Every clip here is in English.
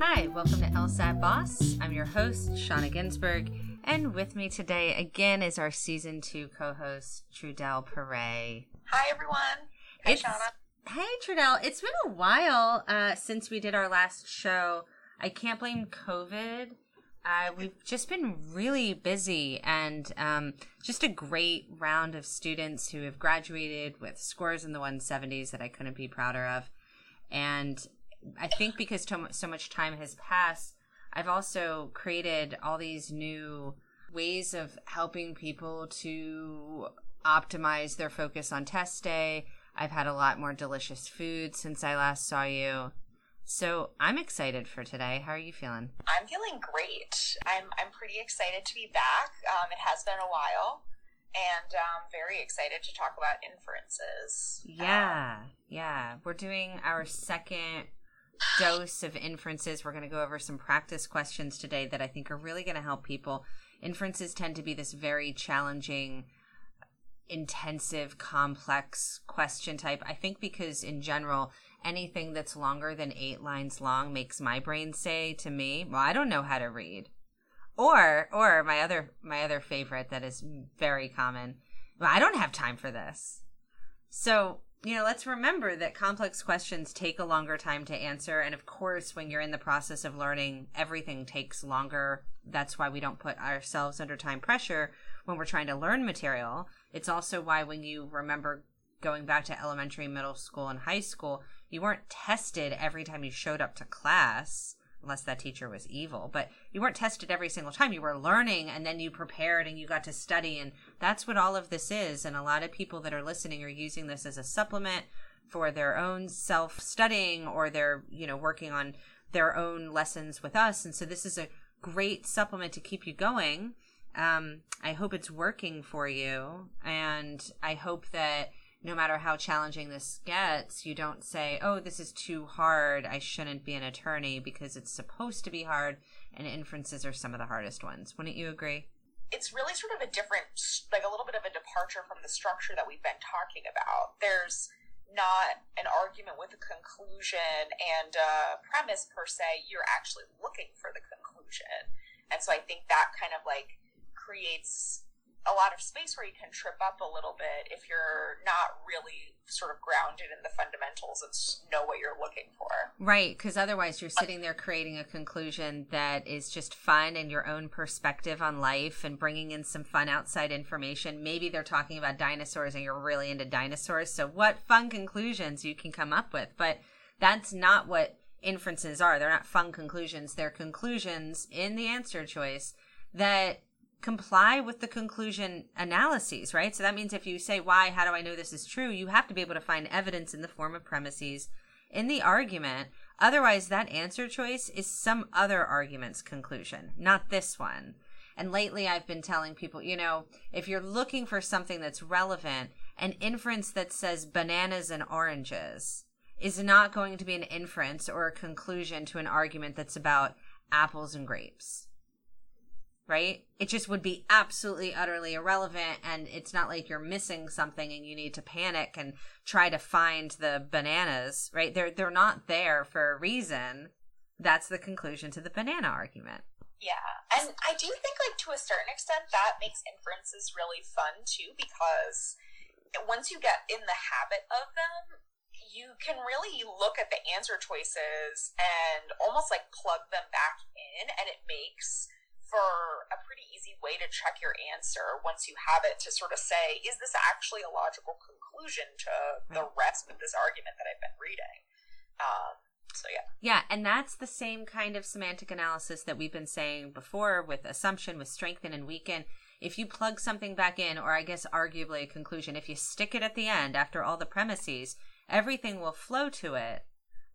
Hi, welcome to LSAT Boss. I'm your host, Shauna Ginsburg, and with me today again is our season two co-host, Trudell Perret. Hi, everyone. Hey, It's- Shauna. Hey, Trudell. It's been a while uh, since we did our last show. I can't blame COVID. Uh, we've just been really busy and um, just a great round of students who have graduated with scores in the 170s that I couldn't be prouder of. And I think because so much time has passed, I've also created all these new ways of helping people to optimize their focus on test day. I've had a lot more delicious food since I last saw you. So I'm excited for today. How are you feeling? I'm feeling great. I'm I'm pretty excited to be back. Um, it has been a while, and um, very excited to talk about inferences. Um, Yeah, yeah. We're doing our second dose of inferences. We're going to go over some practice questions today that I think are really going to help people. Inferences tend to be this very challenging, intensive, complex question type. I think because in general, anything that's longer than eight lines long makes my brain say to me, "Well, I don't know how to read." Or, or my other my other favorite that is very common. Well, I don't have time for this. So, you know, let's remember that complex questions take a longer time to answer. And of course, when you're in the process of learning, everything takes longer. That's why we don't put ourselves under time pressure when we're trying to learn material. It's also why when you remember going back to elementary, middle school, and high school, you weren't tested every time you showed up to class. Unless that teacher was evil, but you weren't tested every single time. You were learning and then you prepared and you got to study. And that's what all of this is. And a lot of people that are listening are using this as a supplement for their own self studying or they're, you know, working on their own lessons with us. And so this is a great supplement to keep you going. Um, I hope it's working for you. And I hope that no matter how challenging this gets, you don't say, oh, this is too hard. I shouldn't be an attorney because it's supposed to be hard. And inferences are some of the hardest ones. Wouldn't you agree? It's really sort of a different, like a little bit of a departure from the structure that we've been talking about. There's not an argument with a conclusion and a premise per se. You're actually looking for the conclusion, and so I think that kind of like creates a lot of space where you can trip up a little bit if you're not really sort of grounded in the fundamentals and know what you're looking for. Right, because otherwise you're sitting there creating a conclusion that is just fun and your own perspective on life and bringing in some fun outside information. Maybe they're talking about dinosaurs and you're really into dinosaurs. So, what fun conclusions you can come up with? But that's not what inferences are. They're not fun conclusions, they're conclusions in the answer choice that comply with the conclusion analyses, right? So that means if you say, why, how do I know this is true? You have to be able to find evidence in the form of premises in the argument. Otherwise, that answer choice is some other argument's conclusion, not this one. And lately, I've been telling people, you know, if you're looking for something that's relevant, an inference that says bananas and oranges is not going to be an inference or a conclusion to an argument that's about apples and grapes right? It just would be absolutely utterly irrelevant and it's not like you're missing something and you need to panic and try to find the bananas, right? They're they're not there for a reason. That's the conclusion to the banana argument. Yeah, and I do think, like to a certain extent, that makes inferences really fun too, because once you get in the habit of them, you can really look at the answer choices and almost like plug them back in, and it makes for a pretty easy way to check your answer once you have it to sort of say, is this actually a logical conclusion to the rest of this argument that I've been reading? Um, so yeah. Yeah, and that's the same kind of semantic analysis that we've been saying before with assumption, with strengthen and weaken. If you plug something back in, or I guess arguably a conclusion, if you stick it at the end after all the premises, everything will flow to it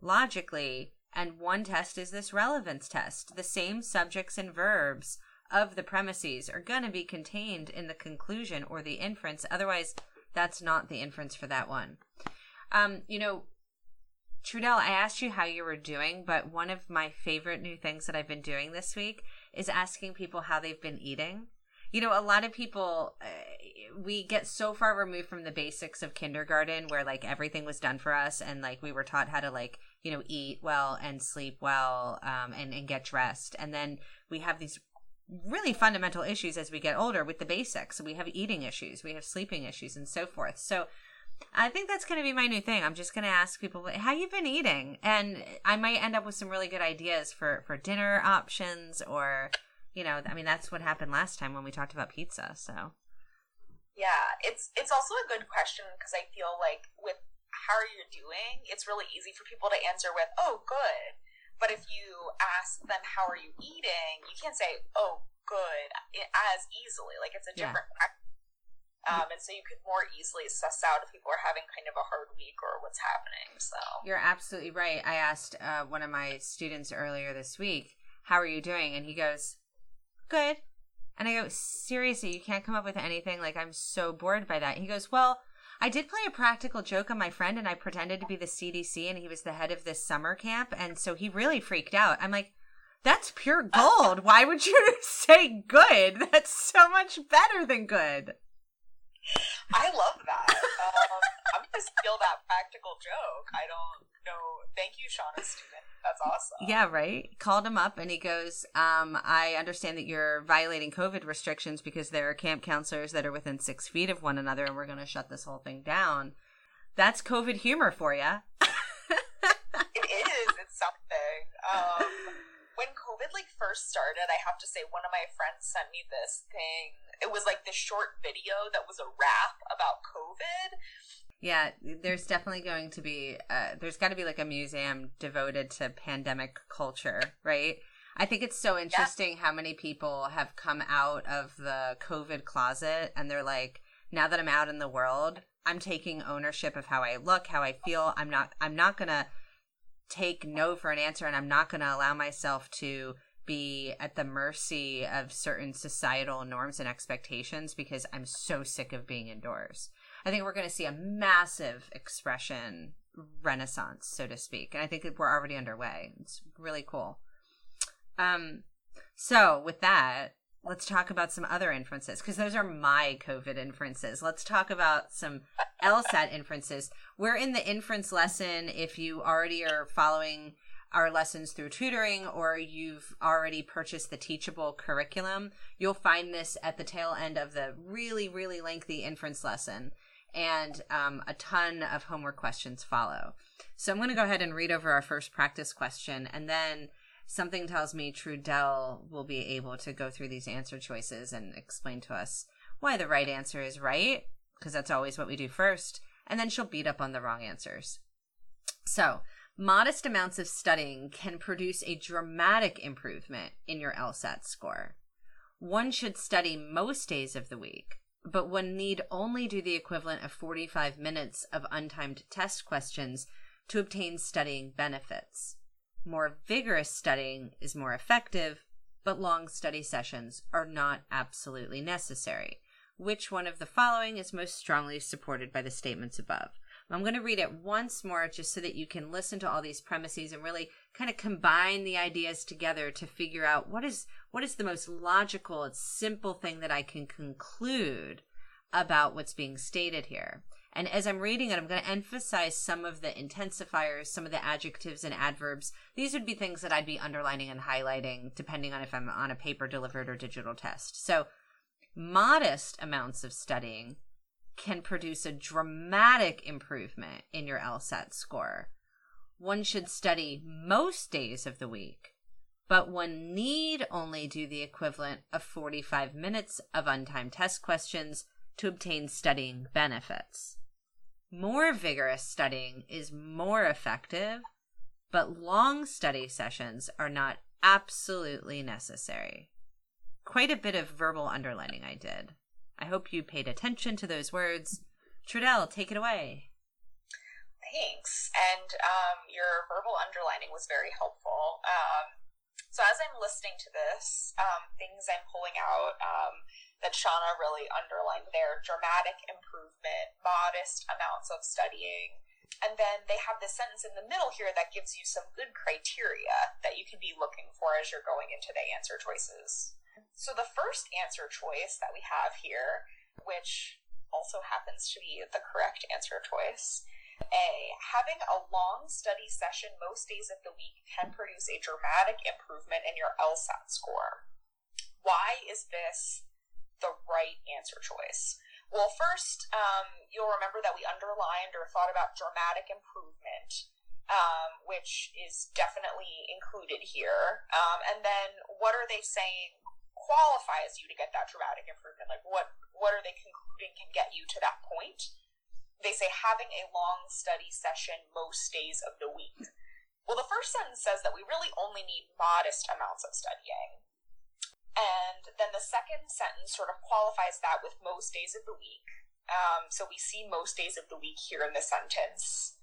logically. And one test is this relevance test. The same subjects and verbs of the premises are going to be contained in the conclusion or the inference. Otherwise, that's not the inference for that one. Um, you know, Trudell, I asked you how you were doing, but one of my favorite new things that I've been doing this week is asking people how they've been eating. You know, a lot of people, uh, we get so far removed from the basics of kindergarten where like everything was done for us and like we were taught how to like, you know, eat well and sleep well um, and, and get dressed. And then we have these really fundamental issues as we get older with the basics. We have eating issues, we have sleeping issues, and so forth. So I think that's going to be my new thing. I'm just going to ask people how you've been eating, and I might end up with some really good ideas for for dinner options, or you know, I mean, that's what happened last time when we talked about pizza. So yeah, it's it's also a good question because I feel like with how are you doing, it's really easy for people to answer with "oh, good." But if you ask them how are you eating, you can't say "oh, good" as easily. Like it's a different yeah. Um, and so you could more easily suss out if people are having kind of a hard week or what's happening. So you're absolutely right. I asked uh, one of my students earlier this week, "How are you doing?" and he goes, "Good." And I go, "Seriously, you can't come up with anything? Like I'm so bored by that." He goes, "Well." I did play a practical joke on my friend and I pretended to be the CDC and he was the head of this summer camp and so he really freaked out. I'm like, that's pure gold. Why would you say good? That's so much better than good. I love that. Um, I'm gonna steal that practical joke. I don't know. Thank you, Shauna student. That's awesome. Yeah, right. Called him up and he goes, um, "I understand that you're violating COVID restrictions because there are camp counselors that are within six feet of one another, and we're going to shut this whole thing down." That's COVID humor for you. it is. It's something. Um, when COVID like first started, I have to say one of my friends sent me this thing it was like this short video that was a rap about COVID. Yeah, there's definitely going to be uh, there's got to be like a museum devoted to pandemic culture, right? I think it's so interesting yeah. how many people have come out of the COVID closet and they're like, now that I'm out in the world, I'm taking ownership of how I look, how I feel. I'm not I'm not going to take no for an answer and I'm not going to allow myself to be at the mercy of certain societal norms and expectations because I'm so sick of being indoors. I think we're going to see a massive expression renaissance, so to speak. And I think we're already underway. It's really cool. Um, so with that, let's talk about some other inferences because those are my COVID inferences. Let's talk about some LSAT inferences. We're in the inference lesson. If you already are following our lessons through tutoring or you've already purchased the teachable curriculum, you'll find this at the tail end of the really, really lengthy inference lesson. And um, a ton of homework questions follow. So I'm going to go ahead and read over our first practice question, and then something tells me Trudell will be able to go through these answer choices and explain to us why the right answer is right, because that's always what we do first, and then she'll beat up on the wrong answers. So, modest amounts of studying can produce a dramatic improvement in your LSAT score. One should study most days of the week, but one need only do the equivalent of 45 minutes of untimed test questions to obtain studying benefits. More vigorous studying is more effective, but long study sessions are not absolutely necessary. Which one of the following is most strongly supported by the statements above? I'm going to read it once more just so that you can listen to all these premises and really kind of combine the ideas together to figure out what is what is the most logical and simple thing that I can conclude about what's being stated here. And as I'm reading it, I'm going to emphasize some of the intensifiers, some of the adjectives and adverbs. These would be things that I'd be underlining and highlighting depending on if I'm on a paper delivered or digital test. So, modest amounts of studying can produce a dramatic improvement in your LSAT score. One should study most days of the week, but one need only do the equivalent of 45 minutes of untimed test questions to obtain studying benefits. More vigorous studying is more effective, but long study sessions are not absolutely necessary. Quite a bit of verbal underlining I did. I hope you paid attention to those words. Trudell, take it away. Thanks. And um, your verbal underlining was very helpful. Um, so as I'm listening to this, um, things I'm pulling out um, that Shauna really underlined there dramatic improvement, modest amounts of studying, And then they have this sentence in the middle here that gives you some good criteria that you can be looking for as you're going into the answer choices. So the first answer choice that we have here, which also happens to be the correct answer choice, a. Having a long study session most days of the week can produce a dramatic improvement in your LSAT score. Why is this the right answer choice? Well, first, um, you'll remember that we underlined or thought about dramatic improvement, um, which is definitely included here. Um, and then, what are they saying qualifies you to get that dramatic improvement? Like, what what are they concluding can get you to that point? they say having a long study session most days of the week. Well, the first sentence says that we really only need modest amounts of studying. And then the second sentence sort of qualifies that with most days of the week. Um, so we see most days of the week here in the sentence.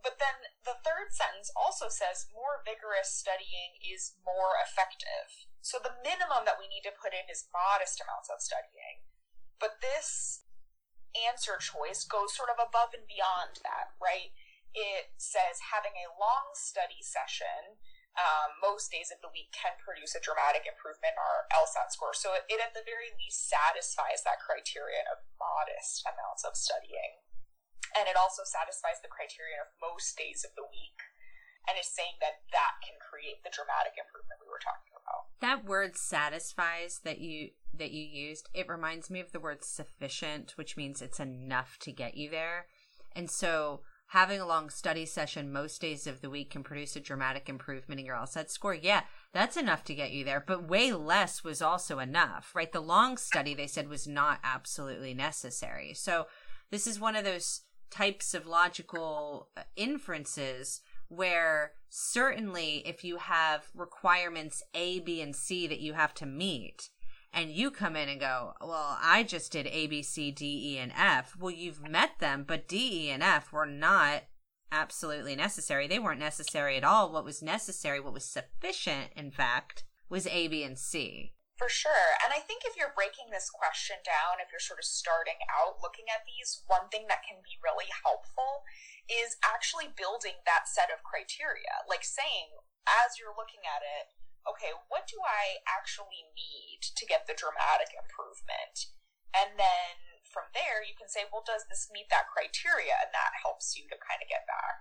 But then the third sentence also says more vigorous studying is more effective. So the minimum that we need to put in is modest amounts of studying. But this answer choice goes sort of above and beyond that, right? It says having a long study session um, most days of the week can produce a dramatic improvement in our LSAT score. So it, it at the very least satisfies that criterion of modest amounts of studying. And it also satisfies the criterion of most days of the week and is saying that that can create the dramatic improvement we were talking about. That word satisfies that you that you used, it reminds me of the word sufficient, which means it's enough to get you there. And so having a long study session most days of the week can produce a dramatic improvement in your LSAT score. Yeah, that's enough to get you there, but way less was also enough, right? The long study they said was not absolutely necessary. So this is one of those types of logical uh, inferences where certainly if you have requirements A, B, and C that you have to meet, and you come in and go, well, I just did A, B, C, D, E, and F. Well, you've met them, but D, E, and F were not absolutely necessary. They weren't necessary at all. What was necessary, what was sufficient, in fact, was A, B, and C. For sure. And I think if you're breaking this question down, if you're sort of starting out looking at these, one thing that can be really helpful is actually building that set of criteria. Like saying, as you're looking at it, okay, what do I actually need to get the dramatic improvement? And then from there, you can say, well, does this meet that criteria? And that helps you to kind of get back.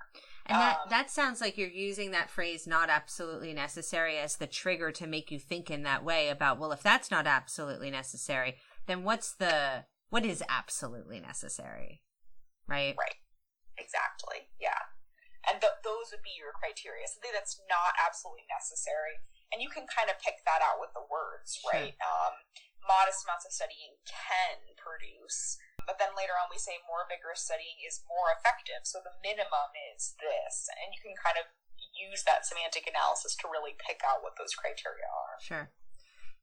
And that, um, that sounds like you're using that phrase, not absolutely necessary, as the trigger to make you think in that way about, well, if that's not absolutely necessary, then what's the, what is absolutely necessary? Right? Right. Exactly. Yeah. And th- those would be your criteria. Something that's not absolutely necessary and you can kind of pick that out with the words, right? Sure. Um, modest amounts of studying can produce, but then later on we say more vigorous studying is more effective. So the minimum is this, and you can kind of use that semantic analysis to really pick out what those criteria are. Sure.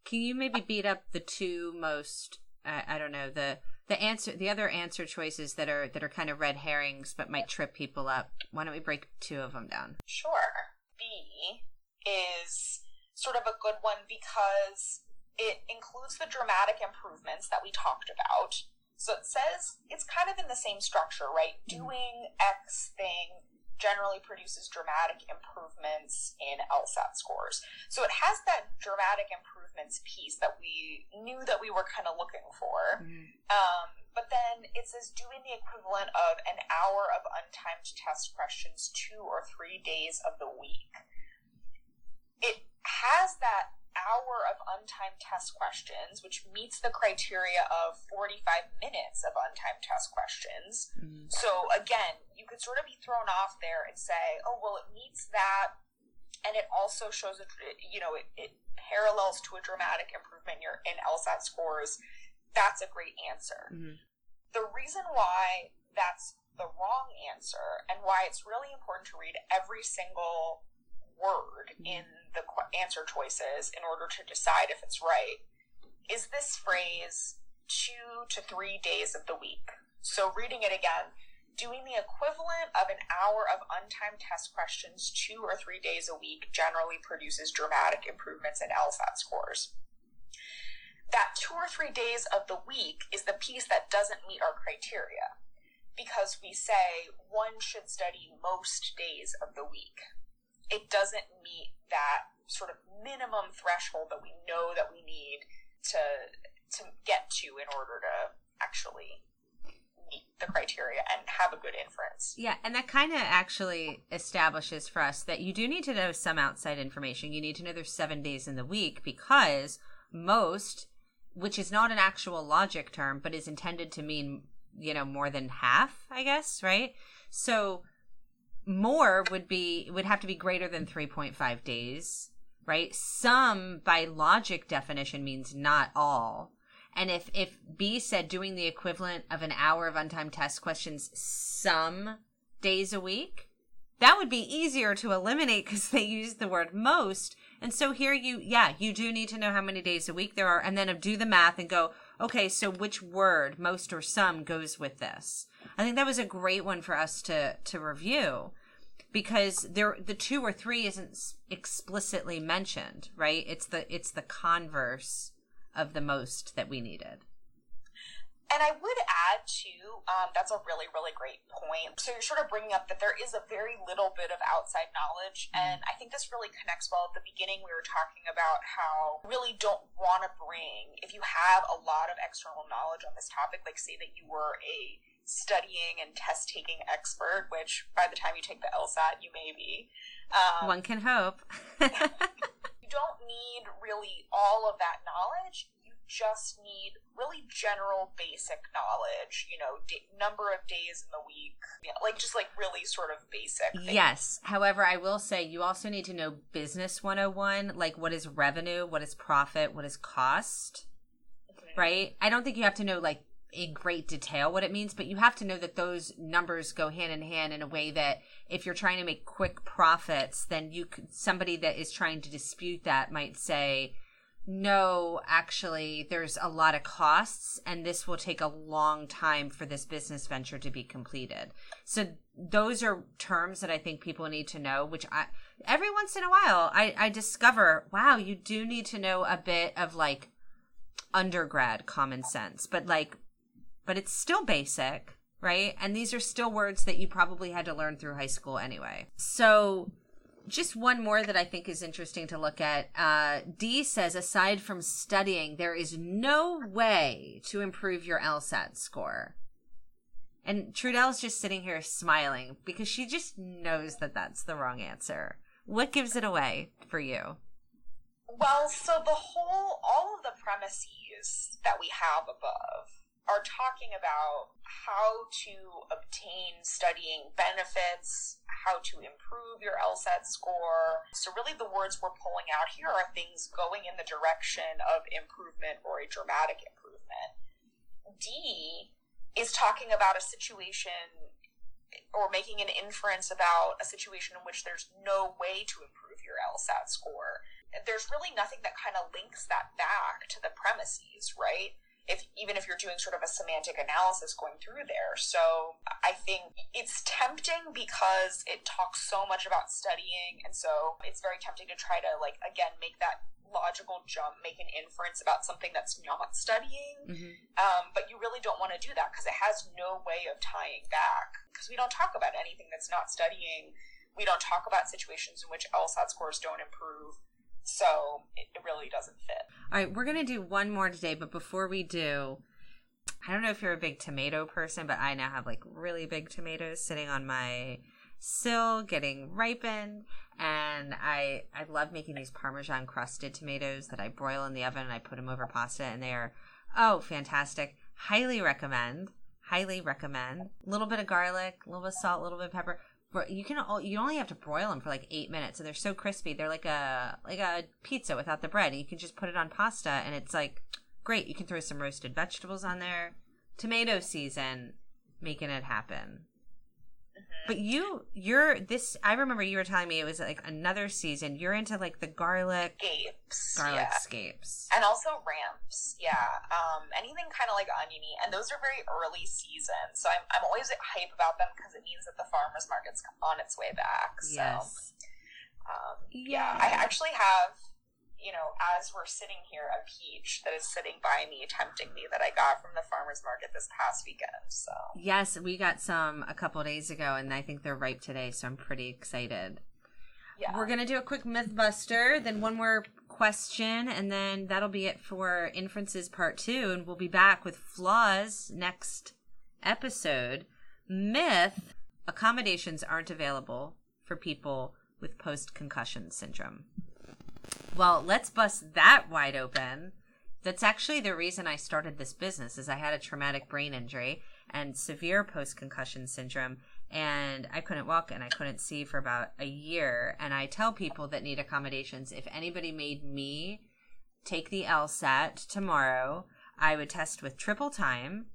Can you maybe beat up the two most? Uh, I don't know the the answer the other answer choices that are that are kind of red herrings but might trip people up. Why don't we break two of them down? Sure. B is sort of a good one because it includes the dramatic improvements that we talked about. So it says it's kind of in the same structure, right? Mm-hmm. Doing X thing generally produces dramatic improvements in LSAT scores. So it has that dramatic improvements piece that we knew that we were kind of looking for. Mm-hmm. Um, but then it says doing the equivalent of an hour of untimed test questions two or three days of the week. It has that hour of untimed test questions, which meets the criteria of 45 minutes of untimed test questions. Mm-hmm. So again, you could sort of be thrown off there and say, oh, well, it meets that. And it also shows, a, you know, it, it parallels to a dramatic improvement in your in LSAT scores. That's a great answer. Mm-hmm. The reason why that's the wrong answer and why it's really important to read every single word in the answer choices in order to decide if it's right is this phrase two to three days of the week. So, reading it again, doing the equivalent of an hour of untimed test questions two or three days a week generally produces dramatic improvements in LSAT scores. That two or three days of the week is the piece that doesn't meet our criteria because we say one should study most days of the week. It doesn't meet that sort of minimum threshold that we know that we need to to get to in order to actually meet the criteria and have a good inference. Yeah, and that kind of actually establishes for us that you do need to know some outside information. You need to know there's 7 days in the week because most which is not an actual logic term but is intended to mean, you know, more than half, I guess, right? So more would be would have to be greater than 3.5 days right? Some by logic definition means not all. And if if b said doing the equivalent of an hour of untimed test questions some days a week that would be easier to eliminate because they use the word most. And so here you yeah you do need to know how many days a week there are and then do the math and go okay so which word most or some goes with this? I think that was a great one for us to to review because there the two or three isn't explicitly mentioned right? It's the it's the converse of the most that we needed and I would add too, um, that's a really, really great point. So you're sort of bringing up that there is a very little bit of outside knowledge, mm-hmm. and I think this really connects well. At the beginning, we were talking about how really don't want to bring if you have a lot of external knowledge on this topic, like say that you were a studying and test taking expert, which by the time you take the LSAT, you may be. Um, One can hope. you don't need really all of that knowledge. Just need really general basic knowledge, you know, d- number of days in the week, you know, like just like really sort of basic. Things. Yes. However, I will say you also need to know business 101, like what is revenue, what is profit, what is cost. Mm-hmm. Right? I don't think you have to know like in great detail what it means, but you have to know that those numbers go hand in hand in a way that if you're trying to make quick profits, then you could, somebody that is trying to dispute that might say, no, actually, there's a lot of costs, and this will take a long time for this business venture to be completed. So those are terms that I think people need to know. Which I every once in a while I, I discover, wow, you do need to know a bit of like undergrad common sense, but like but it's still basic, right? And these are still words that you probably had to learn through high school anyway. So, just one more that I think is interesting to look at. Uh, D says, aside from studying, there is no way to improve your LSAT score. And Trudell's just sitting here smiling because she just knows that that's the wrong answer. What gives it away for you? Well, so the whole, all of the premises that we have above are talking about how to obtain studying benefits, how to improve your LSAT score. So, really, the words we're pulling out here are things going in the direction of improvement or a dramatic improvement. D is talking about a situation or making an inference about a situation in which there's no way to improve your LSAT score. There's really nothing that kind of links that back to the premises, right? If even if you're doing sort of a semantic analysis going through there. So I think it's tempting because it talks so much about studying and so it's very tempting to try to like again make that logical jump, make an inference about something that's not studying. Mm-hmm. Um, but you really don't want to do that because it has no way of tying back. Because we don't talk about anything that's not studying. We don't talk about situations in which LSAT scores don't improve. So it, really doesn't fit. All right, we're going to do one more today, but before we do, I don't know if you're a big tomato person, but I now have like really big tomatoes sitting on my sill getting ripened and I I love making these parmesan crusted tomatoes that I broil in the oven and I put them over pasta and they are oh fantastic. Highly recommend. Highly recommend. A little bit of garlic, a little bit of salt, a little bit of pepper you can you only have to broil them for like eight minutes, and they're so crispy. They're like a like a pizza without the bread. You can just put it on pasta, and it's like great. You can throw some roasted vegetables on there. Tomato season, making it happen. But you, you're this. I remember you were telling me it was like another season. You're into like the garlic scapes, garlic yeah. scapes, and also ramps. Yeah, um, anything kind of like oniony, and those are very early season. So I'm I'm always hype about them because it means that the farmers market's on its way back. So, yes. Um, yeah, I actually have you know, as we're sitting here, a peach that is sitting by me, tempting me that I got from the farmer's market this past weekend. So, yes, we got some a couple days ago, and I think they're ripe today, so I'm pretty excited. yeah. We're going to do a quick myth buster, then one more question, and then that'll be it for inferences part two. And we'll be back with flaws next episode. Myth accommodations aren't available for people with post concussion syndrome. Well, let's bust that wide open. That's actually the reason I started this business is I had a traumatic brain injury and severe post concussion syndrome and I couldn't walk and I couldn't see for about a year and I tell people that need accommodations if anybody made me take the LSAT tomorrow, I would test with triple time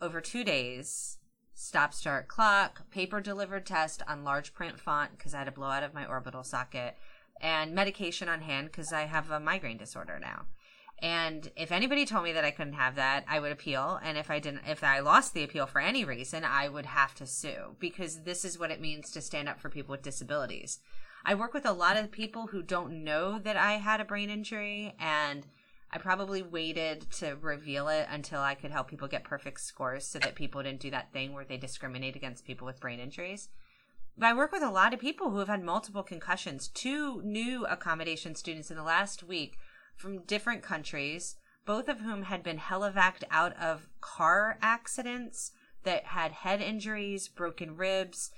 over 2 days. Stop start clock, paper delivered test on large print font because I had a blowout of my orbital socket and medication on hand because I have a migraine disorder now. And if anybody told me that I couldn't have that, I would appeal. And if I didn't, if I lost the appeal for any reason, I would have to sue because this is what it means to stand up for people with disabilities. I work with a lot of people who don't know that I had a brain injury and I probably waited to reveal it until I could help people get perfect scores so that people didn't do that thing where they discriminate against people with brain injuries. I work with a lot of people who have had multiple concussions. Two new accommodation students in the last week from different countries, both of whom had been helivaced out of car accidents that had head injuries, broken ribs.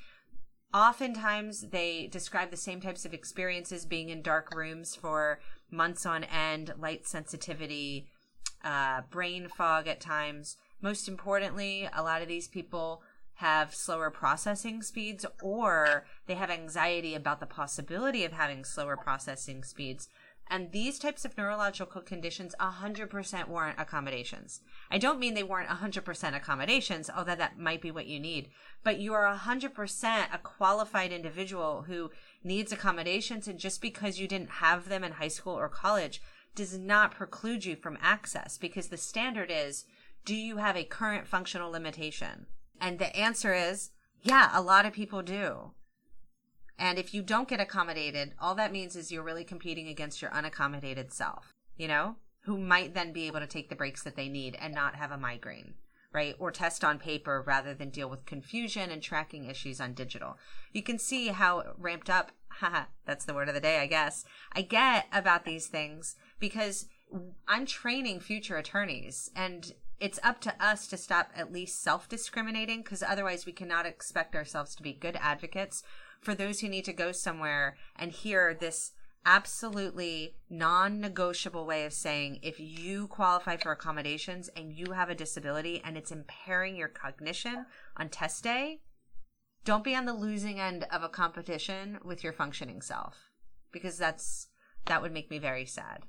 Oftentimes, they describe the same types of experiences being in dark rooms for months on end, light sensitivity, uh, brain fog at times. Most importantly, a lot of these people have slower processing speeds or they have anxiety about the possibility of having slower processing speeds. And these types of neurological conditions 100% warrant accommodations. I don't mean they warrant 100% accommodations, although that might be what you need, but you are 100% a qualified individual who needs accommodations. And just because you didn't have them in high school or college does not preclude you from access because the standard is do you have a current functional limitation? And the answer is yeah, a lot of people do. And if you don't get accommodated, all that means is you're really competing against your unaccommodated self, you know, who might then be able to take the breaks that they need and not have a migraine, right? Or test on paper rather than deal with confusion and tracking issues on digital. You can see how ramped up, haha, that's the word of the day, I guess, I get about these things because I'm training future attorneys and it's up to us to stop at least self discriminating because otherwise we cannot expect ourselves to be good advocates for those who need to go somewhere and hear this absolutely non negotiable way of saying if you qualify for accommodations and you have a disability and it's impairing your cognition on test day, don't be on the losing end of a competition with your functioning self because that's that would make me very sad.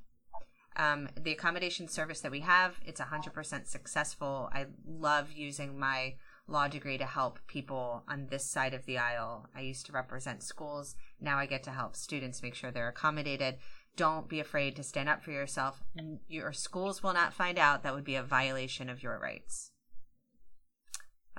Um, the accommodation service that we have, it's 100% successful. I love using my law degree to help people on this side of the aisle. I used to represent schools. Now I get to help students make sure they're accommodated. Don't be afraid to stand up for yourself. Your schools will not find out. That would be a violation of your rights.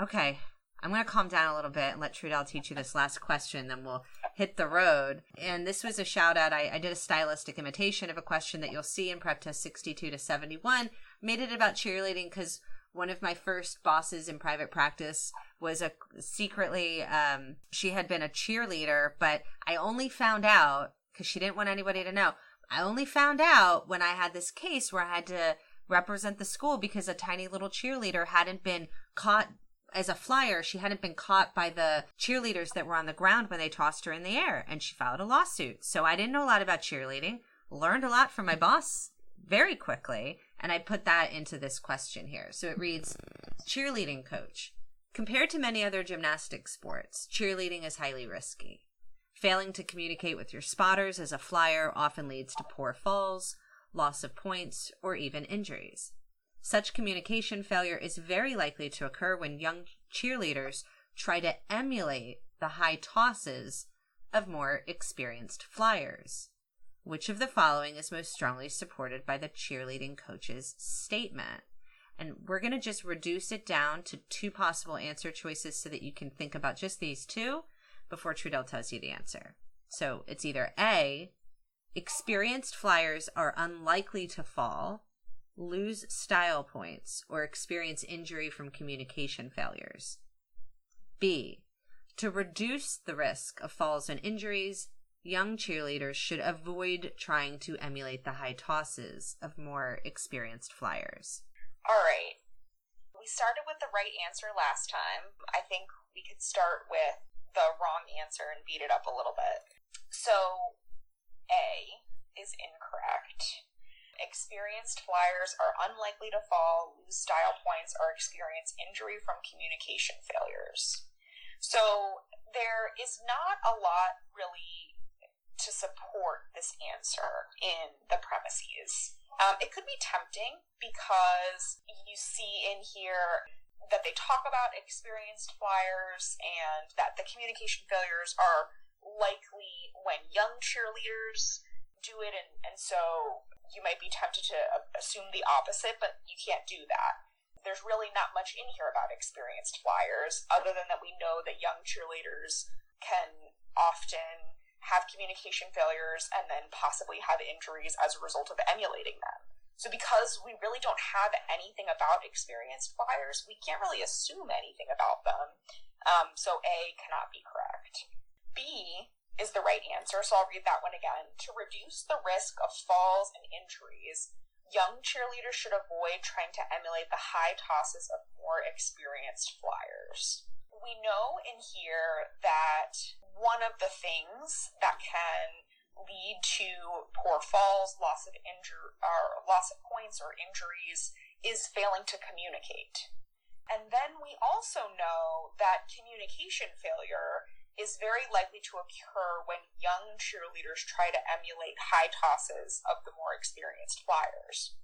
Okay, I'm going to calm down a little bit and let Trudell teach you this last question, then we'll hit the road. And this was a shout out. I, I, did a stylistic imitation of a question that you'll see in Prep Test 62 to 71. Made it about cheerleading because one of my first bosses in private practice was a secretly, um, she had been a cheerleader, but I only found out because she didn't want anybody to know. I only found out when I had this case where I had to represent the school because a tiny little cheerleader hadn't been caught as a flyer, she hadn't been caught by the cheerleaders that were on the ground when they tossed her in the air, and she filed a lawsuit. So I didn't know a lot about cheerleading, learned a lot from my boss very quickly, and I put that into this question here. So it reads Cheerleading coach. Compared to many other gymnastic sports, cheerleading is highly risky. Failing to communicate with your spotters as a flyer often leads to poor falls, loss of points, or even injuries. Such communication failure is very likely to occur when young cheerleaders try to emulate the high tosses of more experienced flyers. Which of the following is most strongly supported by the cheerleading coach's statement? And we're going to just reduce it down to two possible answer choices so that you can think about just these two before Trudell tells you the answer. So it's either A, experienced flyers are unlikely to fall, lose style points, or experience injury from communication failures. B. To reduce the risk of falls and injuries, young cheerleaders should avoid trying to emulate the high tosses of more experienced flyers. All right. We started with the right answer last time. I think we could start with the wrong answer and beat it up a little bit. So, A is incorrect. Experienced flyers are unlikely to fall, lose style points, or experience injury from communication failures. So there is not a lot really to support this answer in the premises. Um, it could be tempting because you see in here that they talk about experienced flyers and that the communication failures are likely when young cheerleaders do it and, and so you might be tempted to assume the opposite, but you can't do that. There's really not much in here about experienced flyers, other than that we know that young cheerleaders can often have communication failures and then possibly have injuries as a result of emulating them. So, because we really don't have anything about experienced flyers, we can't really assume anything about them. Um, so, A cannot be correct. B is the right answer, so I'll read that one again. To reduce the risk of falls and injuries, young cheerleaders should avoid trying to emulate the high tosses of more experienced flyers. We know in here that one of the things that can lead to poor falls, loss of injur- or loss of points or injuries is failing to communicate. And then we also know that communication failure is very likely to occur when young cheerleaders try to emulate high tosses of the more experienced flyers.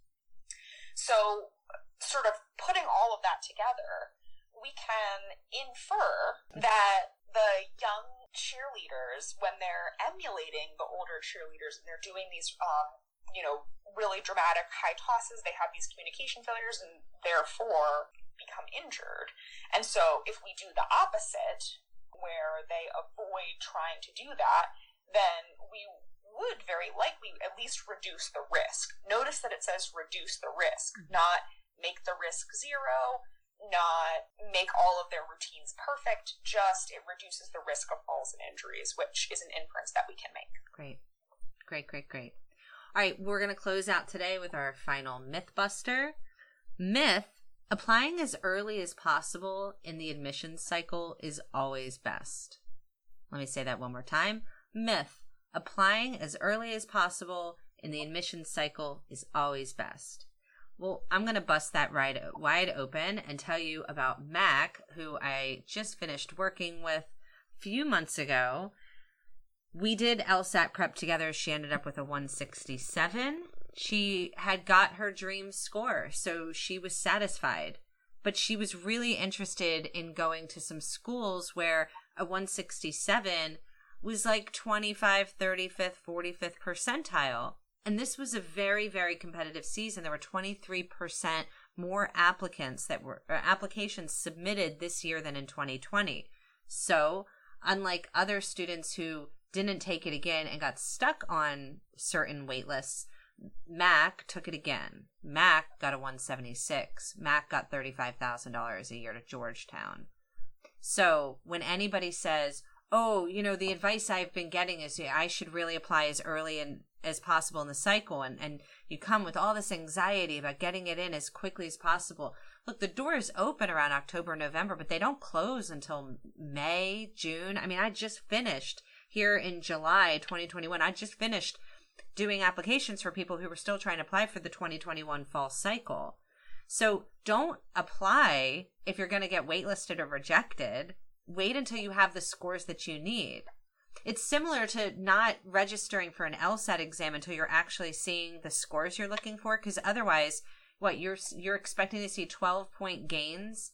So, sort of putting all of that together, we can infer that the young cheerleaders, when they're emulating the older cheerleaders and they're doing these, um, you know, really dramatic high tosses, they have these communication failures and therefore become injured. And so, if we do the opposite, where they avoid trying to do that, then we would very likely at least reduce the risk. Notice that it says reduce the risk, mm-hmm. not make the risk zero, not make all of their routines perfect, just it reduces the risk of falls and injuries, which is an inference that we can make. Great. Great, great, great. All right, we're going to close out today with our final Mythbuster. Myth Applying as early as possible in the admissions cycle is always best. Let me say that one more time. Myth. Applying as early as possible in the admissions cycle is always best. Well, I'm going to bust that right wide open and tell you about Mac, who I just finished working with a few months ago. We did LSAT prep together. She ended up with a 167 she had got her dream score, so she was satisfied. But she was really interested in going to some schools where a 167 was like 25, 35th, 45th percentile. And this was a very, very competitive season. There were 23% more applicants that were applications submitted this year than in 2020. So, unlike other students who didn't take it again and got stuck on certain waitlists, Mac took it again. Mac got a 176. Mac got $35,000 a year to Georgetown. So when anybody says, oh, you know, the advice I've been getting is I should really apply as early and as possible in the cycle, and, and you come with all this anxiety about getting it in as quickly as possible. Look, the doors open around October, November, but they don't close until May, June. I mean, I just finished here in July 2021. I just finished doing applications for people who were still trying to apply for the 2021 fall cycle. So don't apply if you're going to get waitlisted or rejected. Wait until you have the scores that you need. It's similar to not registering for an LSAT exam until you're actually seeing the scores you're looking for because otherwise what you're you're expecting to see 12 point gains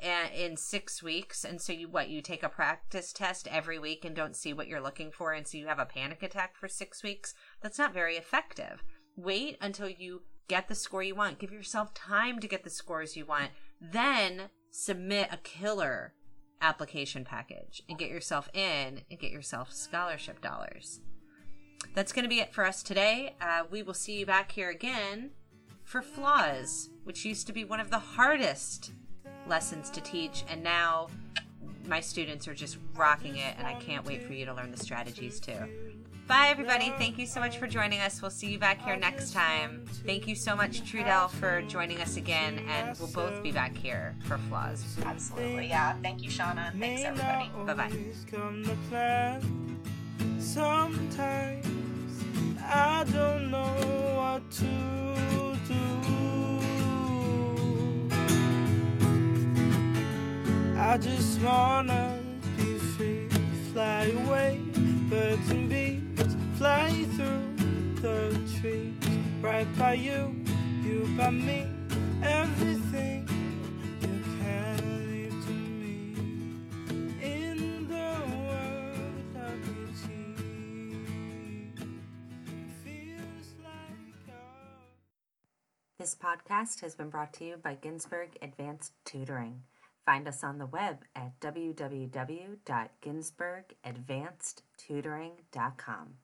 in six weeks and so you what you take a practice test every week and don't see what you're looking for and so you have a panic attack for six weeks? That's not very effective. Wait until you get the score you want. Give yourself time to get the scores you want. Then submit a killer application package and get yourself in and get yourself scholarship dollars. That's going to be it for us today. Uh, we will see you back here again for flaws, which used to be one of the hardest lessons to teach, and now my students are just rocking it, and I can't wait for you to learn the strategies too. Bye, everybody. Thank you so much for joining us. We'll see you back here next time. Thank you so much, Trudell, for joining us again, and we'll both be back here for flaws. Absolutely, yeah. Thank you, Shauna. Thanks, everybody. Bye bye. Sometimes I don't know what to do. I just wanna be free, fly away, birds and bees fly through the trees, right by you, you by me, everything you can leave to me in the world of. Feels like This podcast has been brought to you by Ginsburg Advanced Tutoring. Find us on the web at www.ginsburgadvancedtutoring.com.